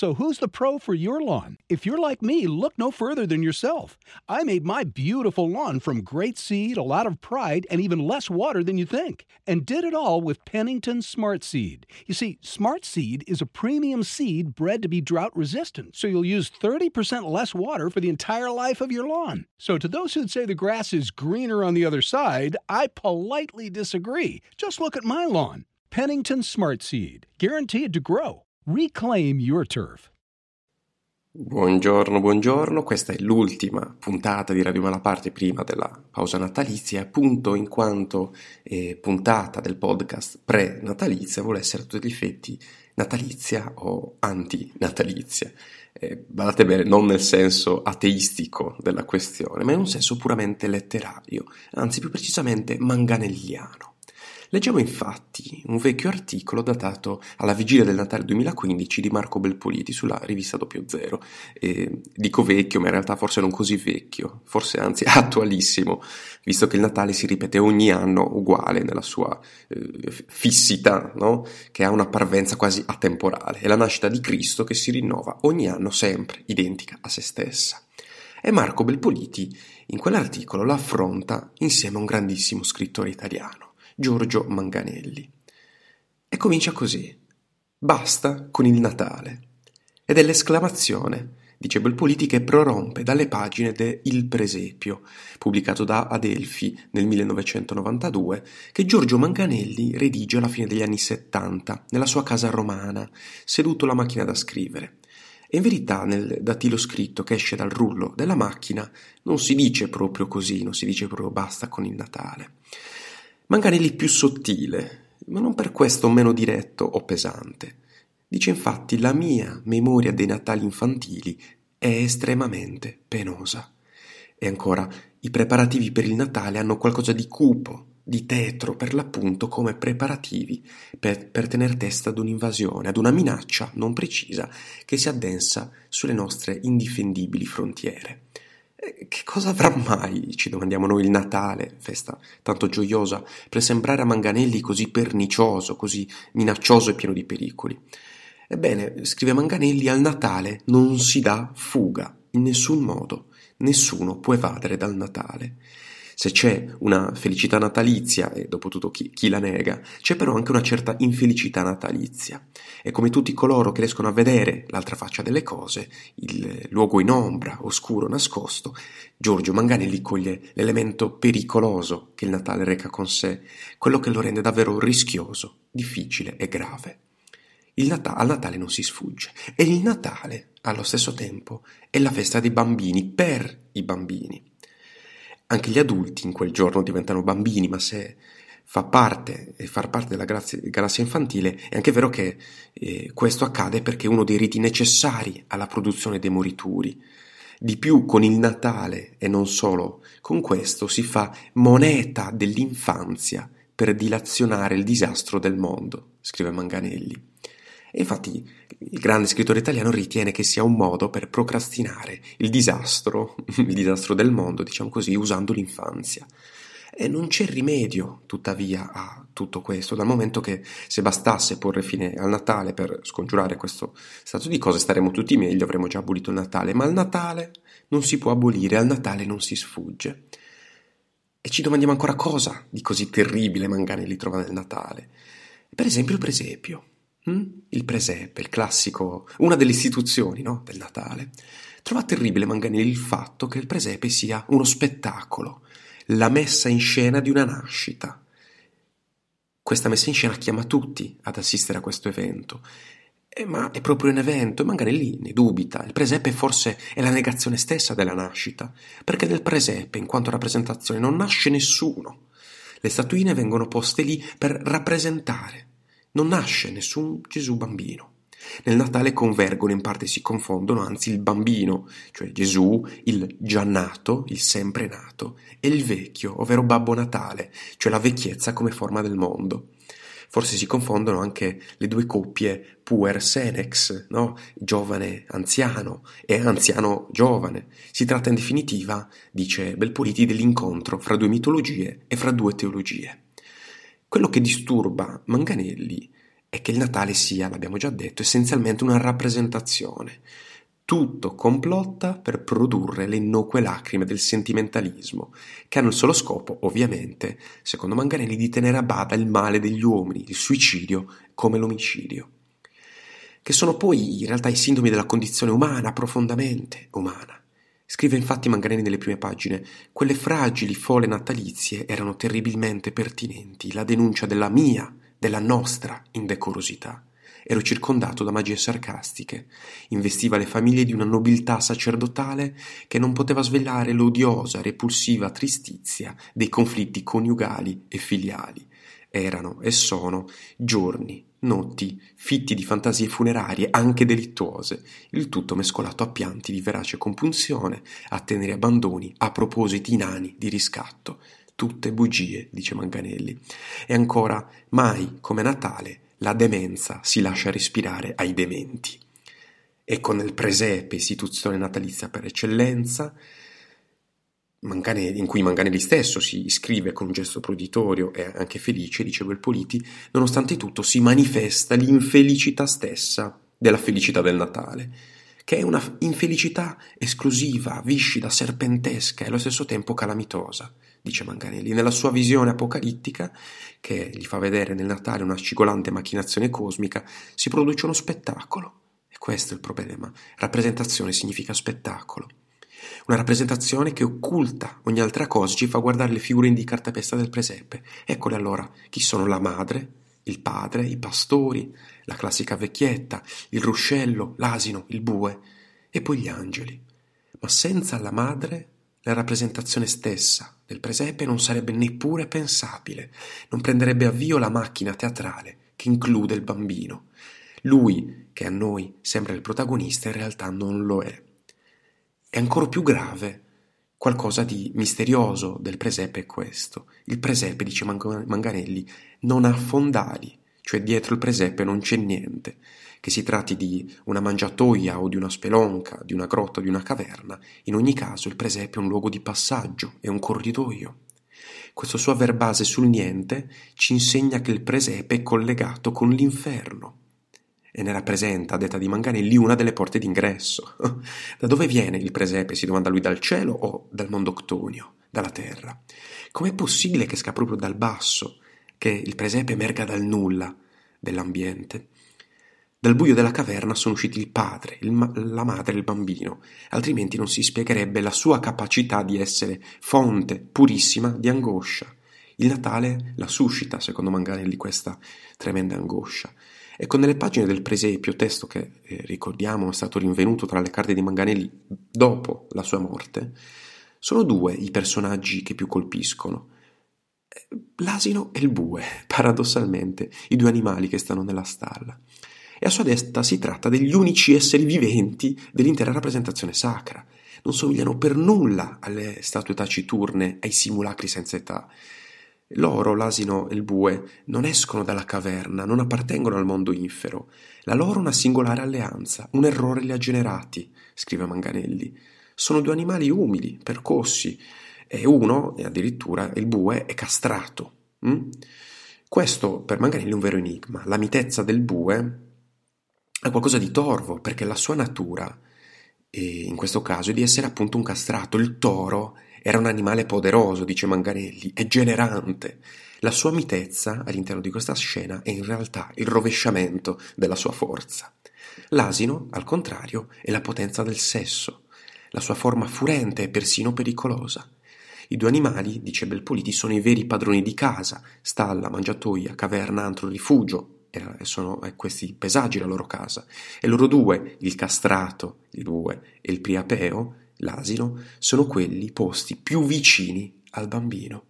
So who's the pro for your lawn? If you're like me, look no further than yourself. I made my beautiful lawn from great seed, a lot of pride, and even less water than you think. And did it all with Pennington Smart Seed. You see, Smart Seed is a premium seed bred to be drought resistant, so you'll use 30% less water for the entire life of your lawn. So to those who'd say the grass is greener on the other side, I politely disagree. Just look at my lawn. Pennington Smart Seed, guaranteed to grow. Reclaim your turf. Buongiorno, buongiorno, questa è l'ultima puntata di Radio Malaparte prima della pausa natalizia, appunto in quanto eh, puntata del podcast pre-natalizia vuole essere a tutti gli effetti natalizia o anti-natalizia. Eh, badate bene, non nel senso ateistico della questione, ma in un senso puramente letterario, anzi più precisamente manganelliano. Leggiamo infatti un vecchio articolo datato alla vigilia del Natale 2015 di Marco Belpoliti sulla rivista Doppio Zero. Dico vecchio, ma in realtà forse non così vecchio, forse anzi attualissimo, visto che il Natale si ripete ogni anno uguale nella sua eh, fissità, no? che ha una parvenza quasi atemporale. È la nascita di Cristo che si rinnova ogni anno sempre identica a se stessa. E Marco Belpoliti in quell'articolo la affronta insieme a un grandissimo scrittore italiano. Giorgio Manganelli. E comincia così. Basta con il Natale. Ed è l'esclamazione, dice Belpoliti, che prorompe dalle pagine de Il Presepio, pubblicato da Adelphi nel 1992, che Giorgio Manganelli redige alla fine degli anni 70, nella sua casa romana, seduto alla macchina da scrivere. E in verità nel datilo scritto che esce dal rullo della macchina non si dice proprio così, non si dice proprio basta con il Natale. Manganelli più sottile, ma non per questo meno diretto o pesante. Dice infatti la mia memoria dei Natali infantili è estremamente penosa. E ancora, i preparativi per il Natale hanno qualcosa di cupo, di tetro, per l'appunto come preparativi per, per tener testa ad un'invasione, ad una minaccia non precisa che si addensa sulle nostre indifendibili frontiere. Eh, che cosa avrà mai, ci domandiamo noi, il Natale, festa tanto gioiosa, per sembrare a Manganelli così pernicioso, così minaccioso e pieno di pericoli? Ebbene, scrive Manganelli, al Natale non si dà fuga, in nessun modo. Nessuno può evadere dal Natale. Se c'è una felicità natalizia, e dopo tutto chi, chi, la nega, c'è però anche una certa infelicità natalizia. E come tutti coloro che riescono a vedere l'altra faccia delle cose, il luogo in ombra, oscuro, nascosto, Giorgio Manganelli coglie l'elemento pericoloso che il Natale reca con sé, quello che lo rende davvero rischioso, difficile e grave. Nat- al Natale non si sfugge e il Natale, allo stesso tempo, è la festa dei bambini per i bambini. Anche gli adulti in quel giorno diventano bambini, ma se fa parte e far parte della galassia infantile, è anche vero che eh, questo accade perché è uno dei riti necessari alla produzione dei morituri. Di più con il Natale e non solo con questo si fa moneta dell'infanzia per dilazionare il disastro del mondo, scrive Manganelli. Infatti il grande scrittore italiano ritiene che sia un modo per procrastinare il disastro, il disastro del mondo, diciamo così, usando l'infanzia. E non c'è rimedio, tuttavia, a tutto questo, dal momento che se bastasse porre fine al Natale per scongiurare questo stato di cose staremmo tutti meglio, avremmo già abolito il Natale, ma il Natale non si può abolire, al Natale non si sfugge. E ci domandiamo ancora cosa di così terribile Manganelli trova nel Natale. Per esempio il presepio. Mm? Il presepe, il classico, una delle istituzioni no? del Natale. Trova terribile Manganelli il fatto che il presepe sia uno spettacolo, la messa in scena di una nascita. Questa messa in scena chiama tutti ad assistere a questo evento. Eh, ma è proprio un evento, e Manganelli ne dubita. Il presepe forse è la negazione stessa della nascita, perché nel presepe, in quanto rappresentazione, non nasce nessuno. Le statuine vengono poste lì per rappresentare non nasce nessun Gesù bambino. Nel Natale convergono, in parte si confondono, anzi il bambino, cioè Gesù, il già nato, il sempre nato, e il vecchio, ovvero Babbo Natale, cioè la vecchiezza come forma del mondo. Forse si confondono anche le due coppie puer senex, no? giovane anziano e anziano giovane. Si tratta in definitiva, dice Belpoliti, dell'incontro fra due mitologie e fra due teologie. Quello che disturba Manganelli è che il Natale sia, l'abbiamo già detto, essenzialmente una rappresentazione. Tutto complotta per produrre le innocue lacrime del sentimentalismo, che hanno il solo scopo, ovviamente, secondo Manganelli, di tenere a bada il male degli uomini, il suicidio come l'omicidio, che sono poi in realtà i sintomi della condizione umana, profondamente umana. Scrive infatti Manganelli nelle prime pagine, quelle fragili fole natalizie erano terribilmente pertinenti, la denuncia della mia della nostra indecorosità. Ero circondato da magie sarcastiche, investiva le famiglie di una nobiltà sacerdotale che non poteva svelare l'odiosa, repulsiva tristizia dei conflitti coniugali e filiali. Erano e sono giorni, notti, fitti di fantasie funerarie anche delittuose, il tutto mescolato a pianti di verace compunzione, a teneri abbandoni, a propositi inani di riscatto, tutte bugie, dice Manganelli. E ancora, mai come Natale la demenza si lascia respirare ai dementi. Ecco nel presepe, istituzione natalizia per eccellenza, Manganelli, in cui Manganelli stesso si iscrive con un gesto proditorio e anche felice, dice Belpoliti, nonostante tutto si manifesta l'infelicità stessa della felicità del Natale, che è una infelicità esclusiva, viscida, serpentesca e allo stesso tempo calamitosa dice Manganelli, nella sua visione apocalittica, che gli fa vedere nel Natale una scigolante macchinazione cosmica, si produce uno spettacolo. E questo è il problema. Rappresentazione significa spettacolo. Una rappresentazione che occulta ogni altra cosa, ci fa guardare le figure di cartapesta del presepe. Eccole allora, chi sono la madre, il padre, i pastori, la classica vecchietta, il ruscello, l'asino, il bue, e poi gli angeli. Ma senza la madre la rappresentazione stessa del presepe non sarebbe neppure pensabile, non prenderebbe avvio la macchina teatrale che include il bambino. Lui, che a noi sembra il protagonista, in realtà non lo è. È ancora più grave. Qualcosa di misterioso del presepe è questo. Il presepe, dice Manganelli, non ha fondali, cioè dietro il presepe non c'è niente che si tratti di una mangiatoia o di una spelonca, di una grotta o di una caverna, in ogni caso il presepe è un luogo di passaggio, è un corridoio. Questo suo aver base sul niente ci insegna che il presepe è collegato con l'inferno e ne rappresenta, a detta di Manganelli, una delle porte d'ingresso. da dove viene il presepe? Si domanda lui dal cielo o dal mondo octonio, dalla terra? Com'è possibile che esca proprio dal basso, che il presepe emerga dal nulla dell'ambiente? Dal buio della caverna sono usciti il padre, il ma- la madre e il bambino, altrimenti non si spiegherebbe la sua capacità di essere fonte purissima di angoscia. Il Natale la suscita, secondo Manganelli, questa tremenda angoscia. Ecco, nelle pagine del presepio, testo che eh, ricordiamo è stato rinvenuto tra le carte di Manganelli dopo la sua morte, sono due i personaggi che più colpiscono. Eh, l'asino e il bue, paradossalmente, i due animali che stanno nella stalla e a sua destra si tratta degli unici esseri viventi dell'intera rappresentazione sacra. Non somigliano per nulla alle statue taciturne, ai simulacri senza età. Loro, l'asino e il bue, non escono dalla caverna, non appartengono al mondo infero. La loro è una singolare alleanza, un errore li ha generati, scrive Manganelli. Sono due animali umili, percossi, e uno, e addirittura il bue, è castrato. Mm? Questo per Manganelli è un vero enigma. La mitezza del bue ha qualcosa di torvo, perché la sua natura, in questo caso, è di essere appunto un castrato. Il toro era un animale poderoso, dice Manganelli, e generante. La sua mitezza all'interno di questa scena è in realtà il rovesciamento della sua forza. L'asino, al contrario, è la potenza del sesso. La sua forma furente e persino pericolosa. I due animali, dice Belpoliti, sono i veri padroni di casa, stalla, mangiatoia, caverna, antro, rifugio, sono questi pesaggi la loro casa, e loro due, il castrato, il bue, e il priapeo, l'asino, sono quelli posti più vicini al bambino.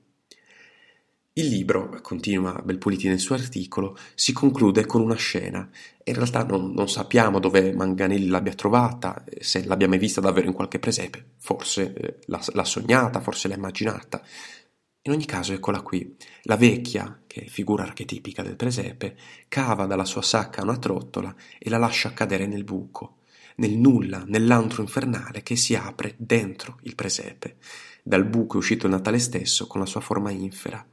Il libro, continua Belpuliti nel suo articolo, si conclude con una scena. In realtà non, non, sappiamo dove Manganelli l'abbia trovata, se l'abbia mai vista davvero in qualche presepe, forse eh, l'ha, l'ha sognata, forse l'ha immaginata, in ogni caso, eccola qui. La vecchia, che è figura archetipica del presepe, cava dalla sua sacca una trottola e la lascia cadere nel buco, nel nulla, nell'antro infernale che si apre dentro il presepe. Dal buco è uscito il Natale stesso con la sua forma infera.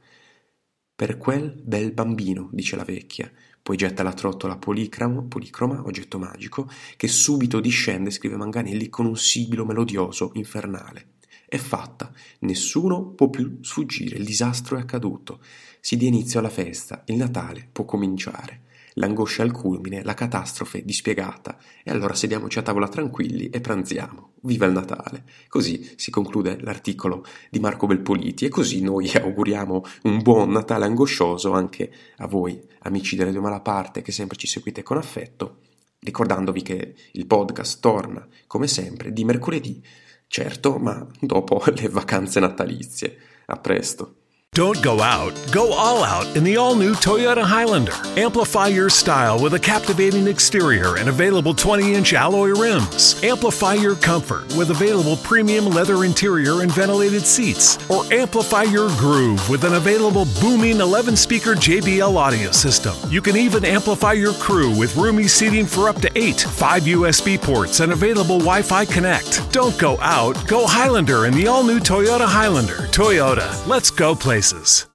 Per quel bel bambino, dice la vecchia, poi getta la trottola policroma, oggetto magico, che subito discende, scrive Manganelli, con un sibilo melodioso infernale. È fatta, nessuno può più sfuggire, il disastro è accaduto, si dia inizio alla festa, il Natale può cominciare l'angoscia al culmine, la catastrofe dispiegata, e allora sediamoci a tavola tranquilli e pranziamo. Viva il Natale! Così si conclude l'articolo di Marco Belpoliti e così noi auguriamo un buon Natale angoscioso anche a voi, amici delle due malaparte che sempre ci seguite con affetto, ricordandovi che il podcast torna, come sempre, di mercoledì, certo, ma dopo le vacanze natalizie. A presto! Don't go out, go all out in the all new Toyota Highlander. Amplify your style with a captivating exterior and available 20 inch alloy rims. Amplify your comfort with available premium leather interior and ventilated seats. Or amplify your groove with an available booming 11 speaker JBL audio system. You can even amplify your crew with roomy seating for up to 8, 5 USB ports, and available Wi Fi Connect. Don't go out, go Highlander in the all new Toyota Highlander. Toyota, let's go places.